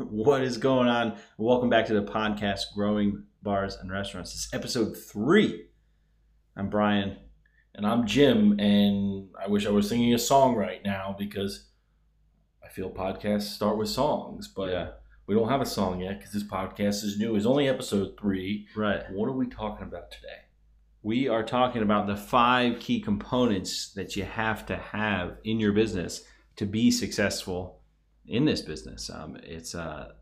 What is going on? Welcome back to the podcast, Growing Bars and Restaurants. This is episode three. I'm Brian. And I'm Jim, and I wish I was singing a song right now because I feel podcasts start with songs, but Yeah. we don't have a song yet because this podcast is new. It's only episode three. Right. What are we talking about today? We are talking about the five key components that you have to have in your business to be successful in this business. Um, it's uh,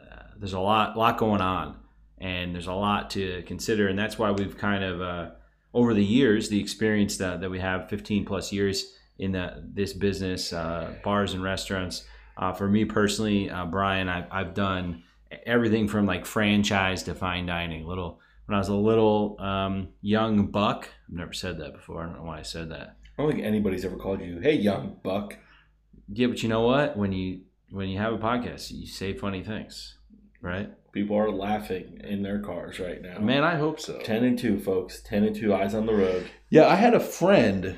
uh, there's a lot lot going on, and there's a lot to consider, and that's why we've kind of uh, over the years, the experience that, that we have 15 plus years in the, this business, uh, bars and restaurants. Uh, for me personally, uh, Brian, I've, I've done everything from like franchise to fine dining. Little when I was a little um, young buck. I've never said that before. I don't know why I said that. I don't think anybody's ever called you, "Hey, young buck." Yeah, but you know what? When you when you have a podcast, you say funny things, right? People are laughing in their cars right now. Man, I hope so. ten and two, folks. Ten and two, eyes on the road. Yeah, I had a friend.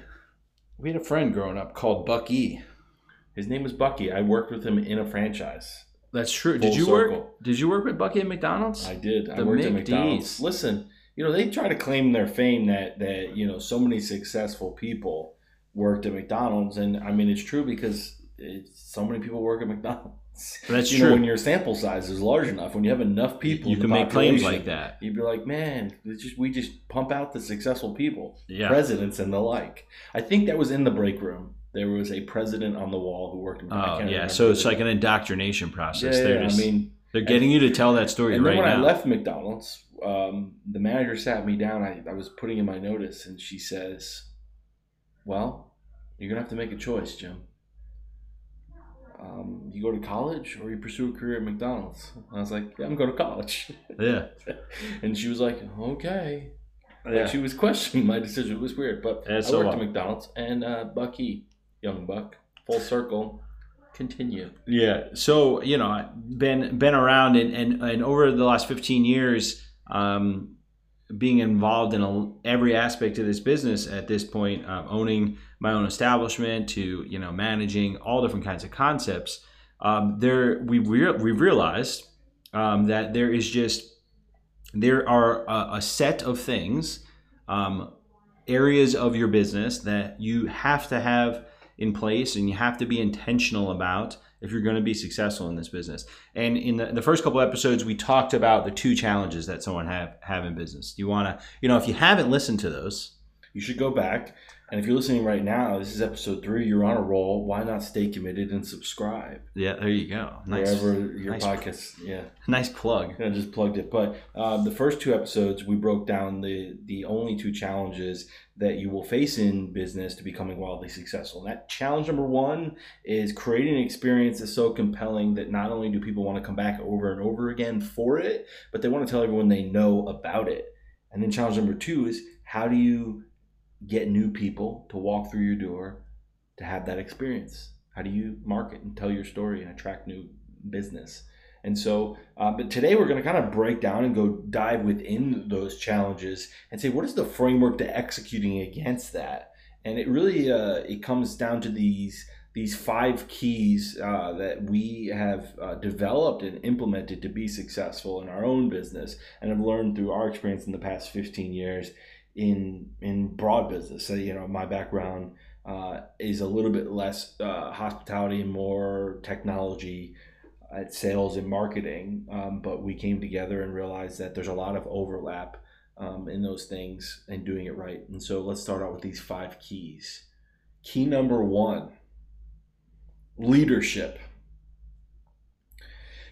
We had a friend growing up called Bucky. His name was Bucky. I worked with him in a franchise. That's true. Full Did you circle. work? Did you work with Bucky at McDonald's? I did. I The worked at McDonald's. Listen, you know, they try to claim their fame that that, you know, so many successful people worked at McDonald's and I mean it's true because so many people work at McDonald's. That's you true. Know, when your sample size is large enough, when you have enough people, you can make claims like that. You'd be like, man, it's just we just pump out the successful people, Yeah. presidents and the like. I think that was in the break room. There was a president on the wall who worked. In, I Oh yeah. So it's like an indoctrination process. yeah, they're yeah, just, I mean, they're getting you to tell that story and then right when now. I left McDonald's, um, the manager sat me down. I, I was putting in my notice, and she says, "Well, you're gonna have to make a choice, Jim. Um, you go to college or you pursue a career at McDonald's." I was like, "Yeah, I'm going to college," yeah. and she was like, "Okay." Like, she was questioning my decision. It was weird, but That's I so worked odd. at McDonald's, and uh, Bucky, young Buck, full circle, continue. Yeah. So you know, been been around and and, and over the last fifteen years, um, being involved in a, every aspect of this business at this point, um, owning my own establishment to you know managing all different kinds of concepts. Um, there we re- we've realized um, that there is just there are a, a set of things, um, areas of your business that you have to have in place and you have to be intentional about if you're going to be successful in this business. And in the, the first couple episodes, we talked about the two challenges that someone have have in business. You want to, you know, if you haven't listened to those, You should go back. And if you're listening right now, this is episode three, you're on a roll. Why not stay committed and subscribe? yeah, there you go. Nice, Wherever your nice- podcast, yeah, nice plug. I just plugged it. But uh, the first two episodes, we broke down the the only two challenges that you will face in business to becoming wildly successful. And that challenge number one is creating an experience that's so compelling that not only do people want to come back over and over again for it, but they want to tell everyone they know about it. And then challenge number two is how do you get new people to walk through your door to have that experience? How do you market and tell your story and attract new business? And so, uh, but today we're going to kind of break down and go dive within those challenges and say what is the framework to executing against that. And it really uh, it comes down to these these five keys uh, that we have uh, developed and implemented to be successful in our own business and have learned through our experience in the past 15 years in in broad business. So you know, my background uh, is a little bit less uh, hospitality and more technology at sales and marketing. Um, but we came together and realized that there's a lot of overlap um, in those things and doing it right. And so let's start out with these five keys. Key number one leadership.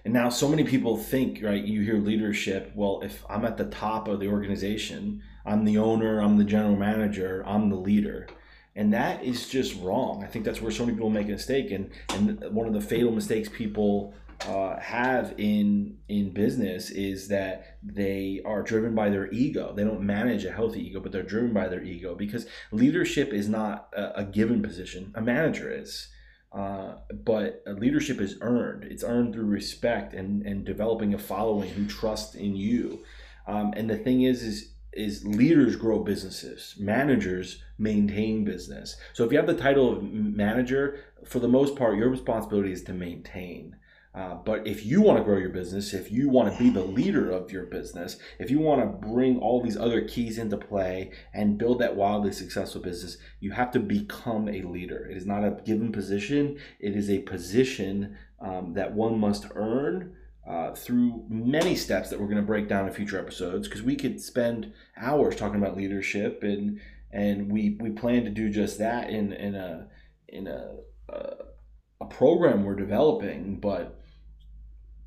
And now, so many people think, right? You hear leadership. Well, if I'm at the top of the organization, I'm the owner, I'm the general manager, I'm the leader. And that is just wrong. I think that's where so many people make a mistake. And, and one of the fatal mistakes people uh, have in in business is that they are driven by their ego. They don't manage a healthy ego, but they're driven by their ego because leadership is not a, a given position. A manager is. Uh, but leadership is earned. It's earned through respect and, and developing a following who trust in you. Um, and the thing is, is is leaders grow businesses, managers maintain business. So if you have the title of manager, for the most part, your responsibility is to maintain. Uh, but if you want to grow your business, if you want to be the leader of your business, if you want to bring all these other keys into play and build that wildly successful business, you have to become a leader. It is not a given position, it is a position um, that one must earn. Uh, through many steps that we're going to break down in future episodes because we could spend hours talking about leadership and and we we plan to do just that in in a in a, a, a program we're developing but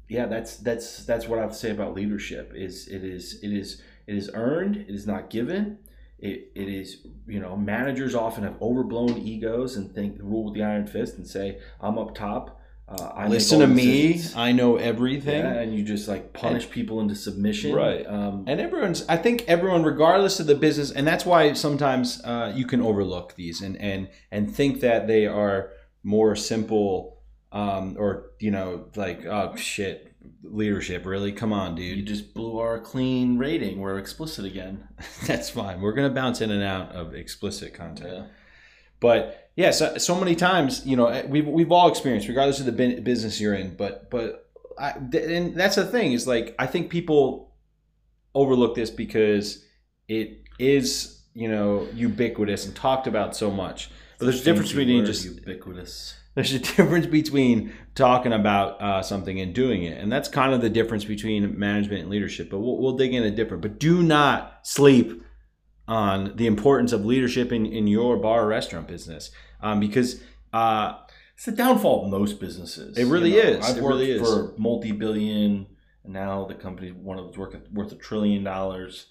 yeah that's that's that's what i have to say about leadership is it is it is it is earned it is not given. It, it is you know managers often have overblown egos and think rule with the iron fist and say i'm up top uh, listen to me. Decisions. I know everything. Yeah, and you just like punish and, people into submission, right? Um, and everyone's. I think everyone, regardless of the business, and that's why sometimes uh, you can overlook these and and and think that they are more simple, um, or you know, like oh shit, leadership. Really, come on, dude. You just blew our clean rating. We're explicit again. that's fine. We're gonna bounce in and out of explicit content, yeah. But yeah, so, so many times, you know, eh, we've, we've all experienced, regardless of the business you're in, but, but I, and that's the thing is like, I think people overlook this because it is, you know, ubiquitous and talked about so much. But there's a difference between just ubiquitous. There's a difference between talking about uh, something and doing it, and that's kind of the difference between management and leadership. But we'll, we'll dig into different. But do not sleep on the importance of leadership in, in your bar or restaurant business um, because uh, it's the downfall of most businesses. It really you know, is. I've it worked really for multi-billion, and now the company one of them's worth worth a trillion dollars.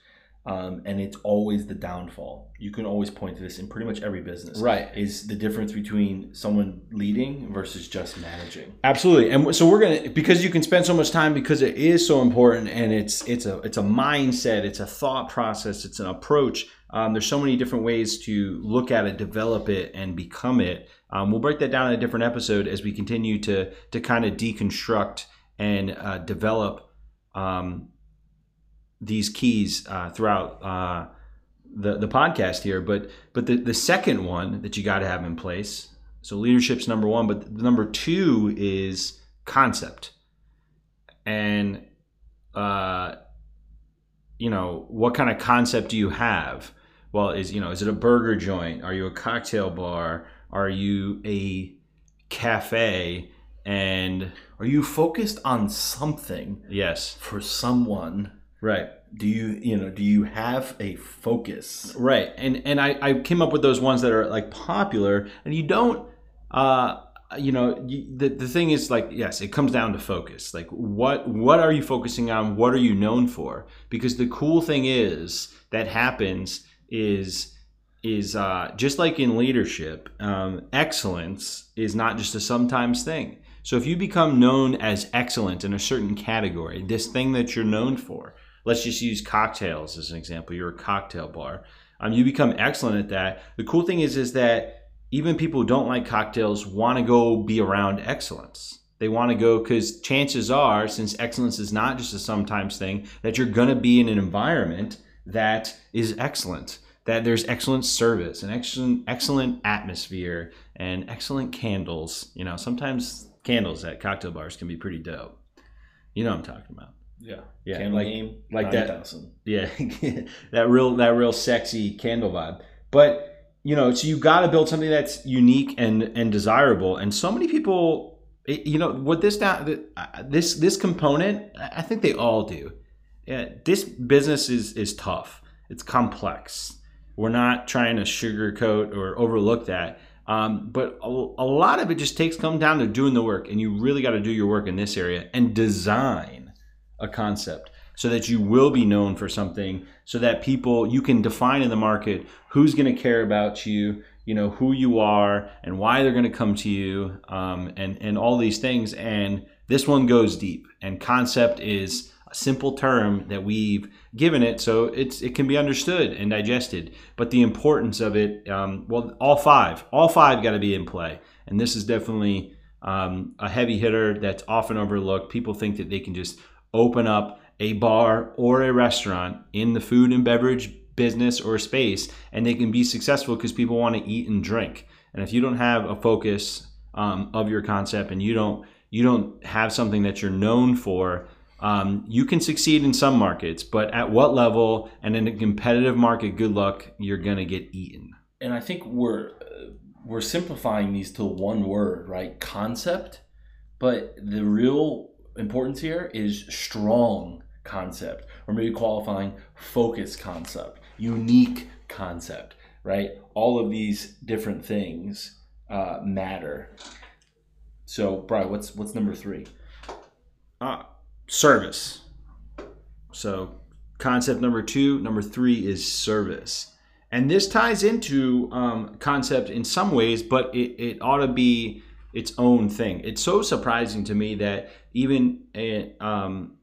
Um, and it's always the downfall. You can always point to this in pretty much every business. Right. Is the difference between someone leading versus just managing. Absolutely. And so we're going to because you can spend so much time because it is so important and it's it's a it's a mindset, it's a thought process, it's an approach. Um, there's so many different ways to look at it, develop it, and become it. Um, we'll break that down in a different episode as we continue to to kind of deconstruct and uh, develop um, these keys uh, throughout uh, the the podcast here. But but the the second one that you got to have in place. So leadership's number one, but number two is concept, and uh, you know what kind of concept do you have? Well, is you know is it a burger joint? Are you a cocktail bar? Are you a cafe? And are you focused on something? Yes. For someone Right. Do you you know do you have a focus? Right. And and I, I came up with those ones that are like popular and you don't uh you know you, the, the thing is like yes it comes down to focus like what what are you focusing on what are you known for because the cool thing is that happens is is uh, just like in leadership um, excellence is not just a sometimes thing so if you become known as excellent in a certain category this thing that you're known for let's just use cocktails as an example. You're a cocktail bar. Um, you become excellent at that. The cool thing is, is that even people who don't like cocktails want to go be around excellence. They want to go because chances are, since excellence is not just a sometimes thing, that you're going to be in an environment that is excellent. That there's excellent service and excellent excellent atmosphere and excellent candles. You know, sometimes candles at cocktail bars can be pretty dope. You know what I'm talking about. Yeah, yeah, candle like name, like that. Yeah, that real that real sexy candle vibe. But you know, so you got to build something that's unique and and desirable. And so many people, you know, what this down this this component, I think they all do. Yeah, this business is is tough. It's complex. We're not trying to sugarcoat or overlook that. Um, but a, a lot of it just takes come down to doing the work, and you really got to do your work in this area and design a concept so that you will be known for something so that people you can define in the market who's going to care about you you know who you are and why they're going to come to you um, and and all these things and this one goes deep and concept is a simple term that we've given it so it's it can be understood and digested but the importance of it um, well all five all five got to be in play and this is definitely um, a heavy hitter that's often overlooked. People think that they can just open up a bar or a restaurant in the food and beverage business or space and they can be successful because people want to eat and drink and if you don't have a focus um, of your concept and you don't you don't have something that you're known for, um, you can succeed in some markets, but at what level and in a competitive market, good luck, you're gonna get eaten. And I think we're we're simplifying these to one word, right? Concept. But the real importance here is strong concept, or maybe qualifying focus concept, unique concept, right? All of these different things uh, matter. So, Brian, what's what's number three? Uh, service. So, concept number two. Number three is service. And this ties into um, concept in some ways, but it, it ought to be its own thing. It's so surprising to me that even a, um,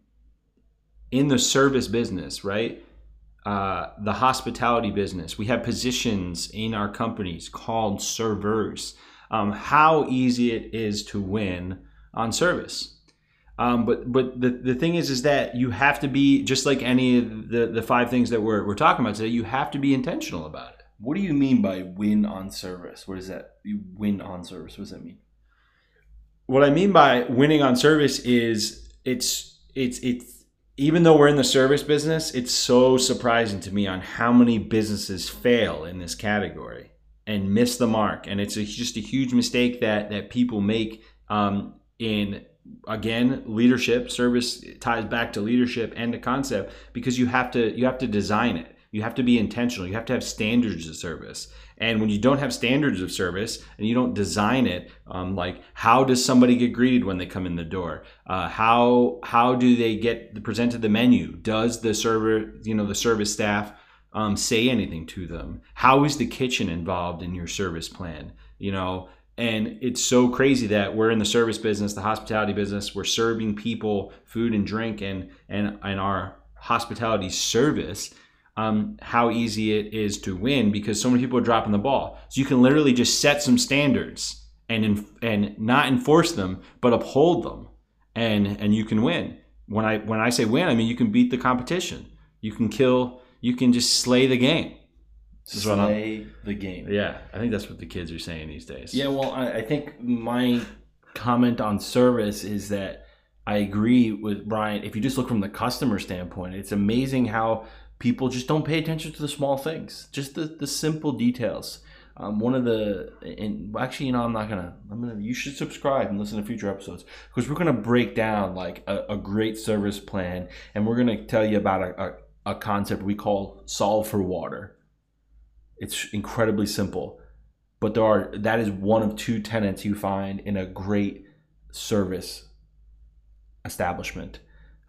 in the service business, right? Uh, the hospitality business, we have positions in our companies called servers. Um, how easy it is to win on service. Um, but but the, the thing is is that you have to be just like any of the, the five things that we're, we're talking about today, you have to be intentional about it. What do you mean by win on service? What is that? You win on service. What does that mean? What I mean by winning on service is it's it's it's even though we're in the service business, it's so surprising to me on how many businesses fail in this category and miss the mark. And it's a, just a huge mistake that that people make um, in again leadership service ties back to leadership and to concept because you have to you have to design it you have to be intentional. You have to have standards of service. And when you don't have standards of service and you don't design it um, like how does somebody get greeted when they come in the door? Uh, how how do they get presented the menu? Does the server you know the service staff um, say anything to them? How is the kitchen involved in your service plan? You know and it's so crazy that we're in the service business the hospitality business. We're serving people food and drink and and and our hospitality service um, how easy it is to win because so many people are dropping the ball so you can literally just set some standards and and not enforce them but uphold them and and you can win when i when i say win i mean you can beat the competition you can kill you can just slay the game Slay the game. Yeah, I think that's what the kids are saying these days. Yeah, well, I, I think my comment on service is that I agree with Brian. If you just look from the customer standpoint, it's amazing how people just don't pay attention to the small things, just the, the simple details. Um, one of the and actually, you know, I'm not gonna. I'm gonna. You should subscribe and listen to future episodes because we're gonna break down like a, a, great service plan, and we're gonna tell you about a, a, a concept we call solve for water it's incredibly simple, but there are that is one of two tenants you find in a great service establishment.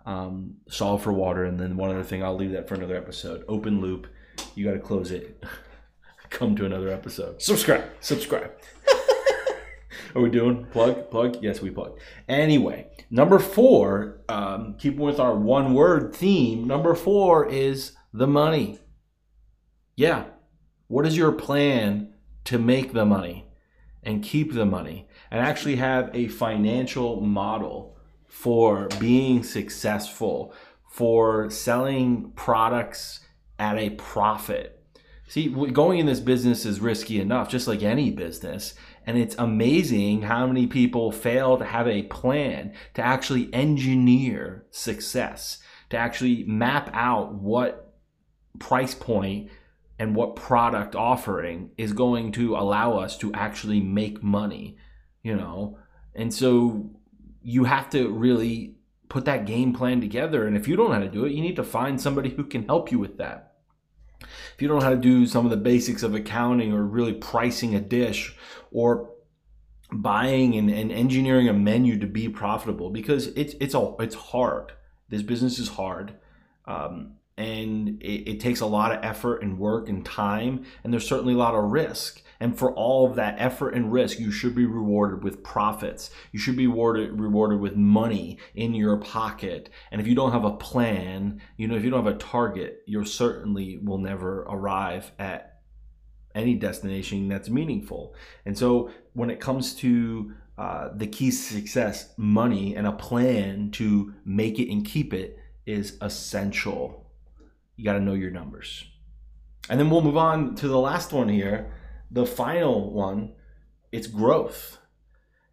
Um, solve for water, and then one other thing. I'll leave that for another episode. Open loop. You got to close it. Come to another episode. Subscribe. Subscribe. Are we doing plug? Plug? Yes, we plug. Anyway, number four, um, keeping with our one word theme, number four is the money. Yeah, what is your plan to make the money and keep the money and actually have a financial model for being successful, for selling products at a profit? See, going in this business is risky enough, just like any business. And it's amazing how many people fail to have a plan to actually engineer success, to actually map out what price point and what product offering is going to allow us to actually make money, you know? And so you have to really put that game plan together. And if you don't know how to do it, you need to find somebody who can help you with that. If you don't know how to do some of the basics of accounting or really pricing a dish or buying and, and engineering a menu to be profitable, because it's it's all it's hard. This business is hard. Um, and it, it, takes a lot of effort and work and time and there's certainly a lot of risk and for all of that effort and risk you should be rewarded with profits. You should be rewarded rewarded with money in your pocket. And if you don't have a plan you know if you don't have a target you certainly will never arrive at any destination that's meaningful. And so when it comes to uh, the key to success money and a plan to make it and keep it is essential. You got to know your numbers. And then we'll move on to the last one here, the final one. It's growth.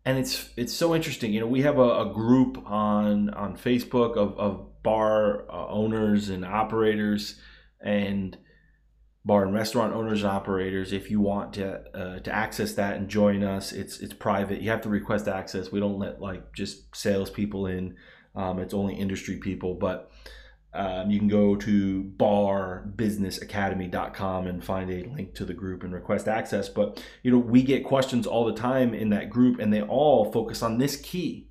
and it's it's so interesting. You know, we have a, a group on on Facebook of, of bar uh, owners and operators and bar and restaurant owners and operators. If you want to uh, to access that and join us, it's it's private. You have to request access. We don't let like just salespeople in. Um, it's only industry people, but um, you can go to barbusinessacademy.com and find a link to the group and request access. But you know, we get questions all the time in that group, and they all focus on this key.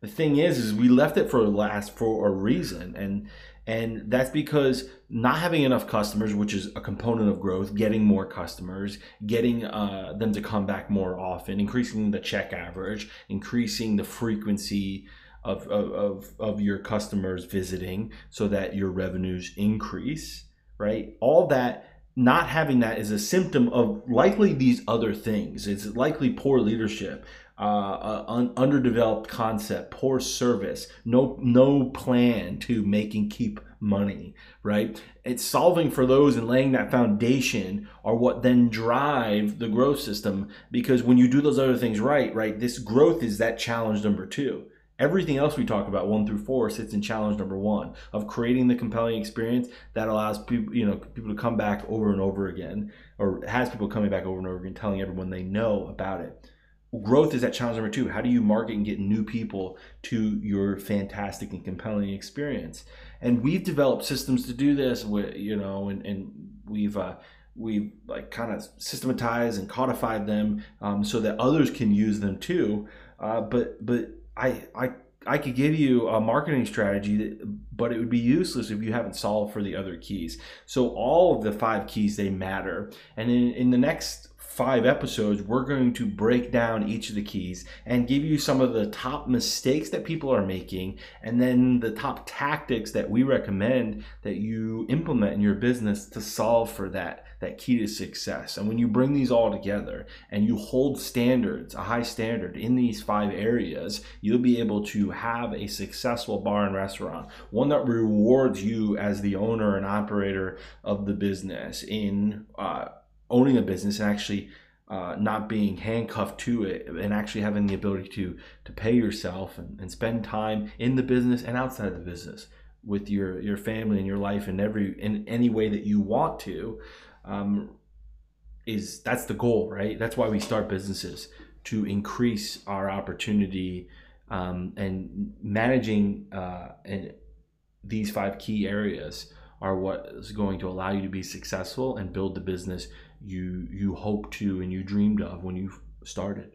The thing is, is we left it for last for a reason, and and that's because not having enough customers, which is a component of growth, getting more customers, getting uh, them to come back more often, increasing the check average, increasing the frequency of, of, of your customers visiting so that your revenues increase, right? All that, not having that is a symptom of likely these other things. It's likely poor leadership, uh, un- underdeveloped concept, poor service, no no plan to make and keep money, right? It's solving for those and laying that foundation are what then drive the growth system because when you do those other things right, right, this growth is that challenge number two. Everything else we talk about, one through four, sits in challenge number one of creating the compelling experience that allows people, you know, people to come back over and over again, or has people coming back over and over again, telling everyone they know about it. Growth is that challenge number two. How do you market and get new people to your fantastic and compelling experience? And we've developed systems to do this, with, you know, and, and we've uh, we've like kind of systematized and codified them um, so that others can use them too. Uh, but but I I I could give you a marketing strategy, that, but it would be useless if you haven't solved for the other keys. So all of the five keys they matter, and in, in the next five episodes, we're going to break down each of the keys and give you some of the top mistakes that people are making, and then the top tactics that we recommend that you implement in your business to solve for that that key to success. And when you bring these all together and you hold standards, a high standard in these five areas, you'll be able to have a successful bar and restaurant, one that rewards you as the owner and operator of the business in uh, owning a business and actually uh, not being handcuffed to it and actually having the ability to to pay yourself and, and spend time in the business and outside of the business with your your family and your life in every in any way that you want to um, is that's the goal right? That's why we start businesses to increase our opportunity um, and managing uh, and these five key areas are what is going to allow you to be successful and build the business you you hoped to and you dreamed of when you started.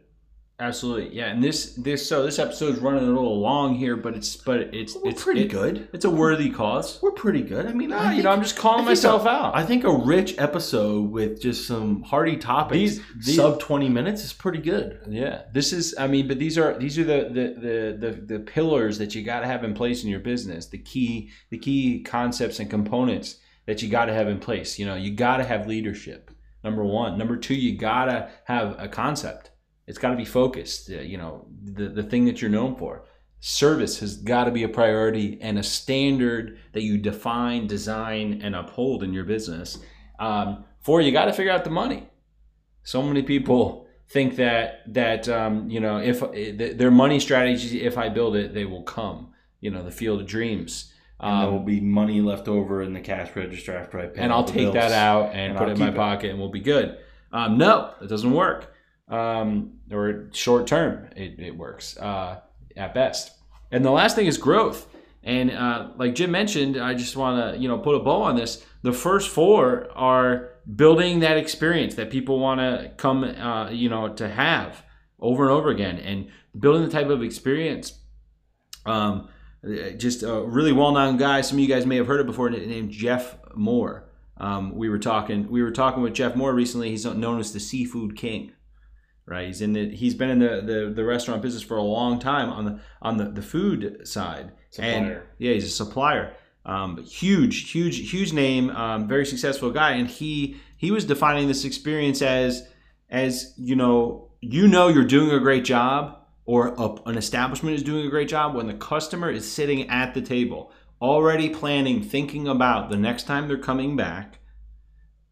Absolutely, yeah. And this this so this episode is running a little long here, but it's but it's We're it's pretty it- good. It's a worthy cause. We're pretty good. I mean, I you know, I'm just calling myself a- out. I think a rich episode with just some hearty topics, These- these- sub twenty minutes, is pretty good. Yeah, this is. I mean, but these are these are the the the the, the pillars that you got to have in place in your business. The key the key concepts and components that you got to have in place. You know, you got to have leadership. Number one. Number two, you got to have a concept. It's got to be focused. uh, You know, the the thing that you're known for. Service has got to be a priority and a standard that you define, design, and uphold in your business. Um, four, you got to figure out the money. So many people think that that um, you know if th- their money strategy, if I build it, they will come. You know, the field of dreams. And there will Um, be money left over in the cash register after I pay. and I'll take that out and, and put I'll it in my it. pocket, and we'll be good. Um, no, it doesn't work. Um, or short term, it, it works uh, at best. And the last thing is growth. And uh, like Jim mentioned, I just want to you know put a bow on this. The first four are building that experience that people want to come uh, you know to have over and over again, and building the type of experience. Um, just a really well-known guy. Some of you guys may have heard it before. Named Jeff Moore. Um, we were talking. We were talking with Jeff Moore recently. He's known as the Seafood King, right? He's in the. He's been in the, the, the restaurant business for a long time on the on the, the food side. And Supplier. yeah, he's a supplier. Um, huge, huge, huge name. Um, very successful guy, and he he was defining this experience as as you know you know you're doing a great job or a, an establishment is doing a great job when the customer is sitting at the table already planning thinking about the next time they're coming back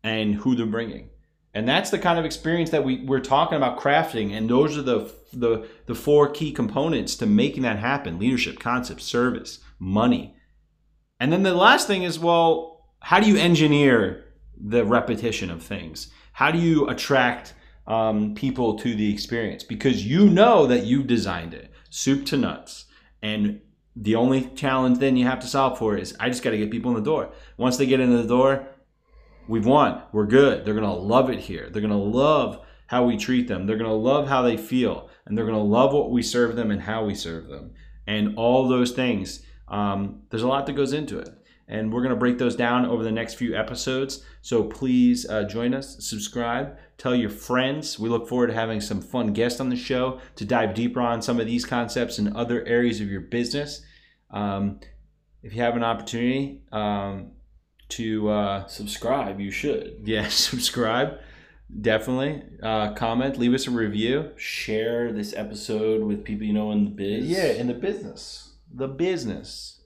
and who they're bringing And that's the kind of experience that we, we're talking about crafting. And those are the, the, the four key components to making that happen leadership, concept, service, money. And then the last thing is well, how do you engineer the repetition of things? How do you attract um, people to the experience? Because you know that you designed it, soup to nuts. And the only challenge then you have to solve for is I just got to get people in the door. Once they get into the door, we've won. We're good. They're going to love it here. They're going to love how we treat them. They're going to love how they feel. And they're going to love what we serve them and how we serve them. And all those things. Um, there's a lot that goes into it. And we're going to break those down over the next few episodes. So please uh, join us, subscribe, tell your friends. We look forward to having some fun guests on the show to dive deeper on some of these concepts and other areas of your business. Um, if you have an opportunity um, to uh, subscribe, you should. Yeah, subscribe. Definitely. Uh, comment, leave us a review. Share this episode with people you know in the biz. Yeah, in the business. The business.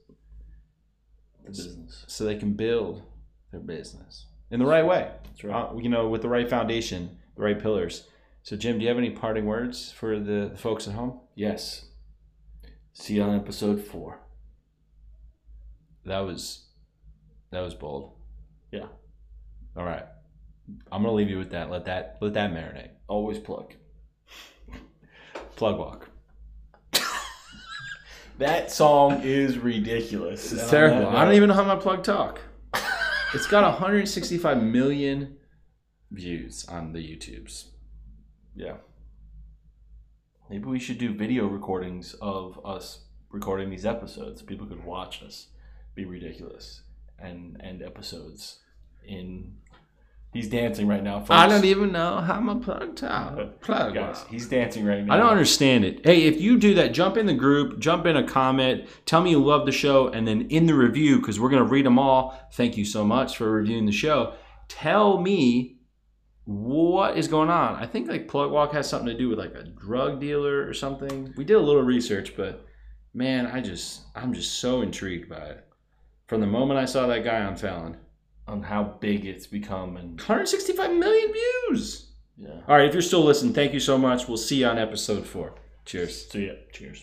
The business. So they can build their business in the right way. That's right. Uh, you know, with the right foundation, the right pillars. So, Jim, do you have any parting words for the, the folks at home? Yes. See you on episode four. That was that was bold. Yeah. All right. I'm gonna leave you with that. Let that let that marinate. Always plug. Plug walk. That song is ridiculous. It's terrible. I don't even know how my plug talk. it's got 165 million views on the YouTubes. Yeah. Maybe we should do video recordings of us recording these episodes. People could watch us be ridiculous and end episodes in. He's dancing right now. Folks. I don't even know how my plug talk. Plug Guys, walk. he's dancing right now. I don't understand it. Hey, if you do that, jump in the group, jump in a comment, tell me you love the show, and then in the review, because we're going to read them all. Thank you so much for reviewing the show. Tell me what is going on. I think like Plug Walk has something to do with like a drug dealer or something. We did a little research, but man, I just I'm just so intrigued by it. From the moment I saw that guy on Fallon, on how big it's become and 165 million views. yeah. All right, if you're still listening, thank you so much. We'll see you on episode four. Cheers. So yeah, cheers.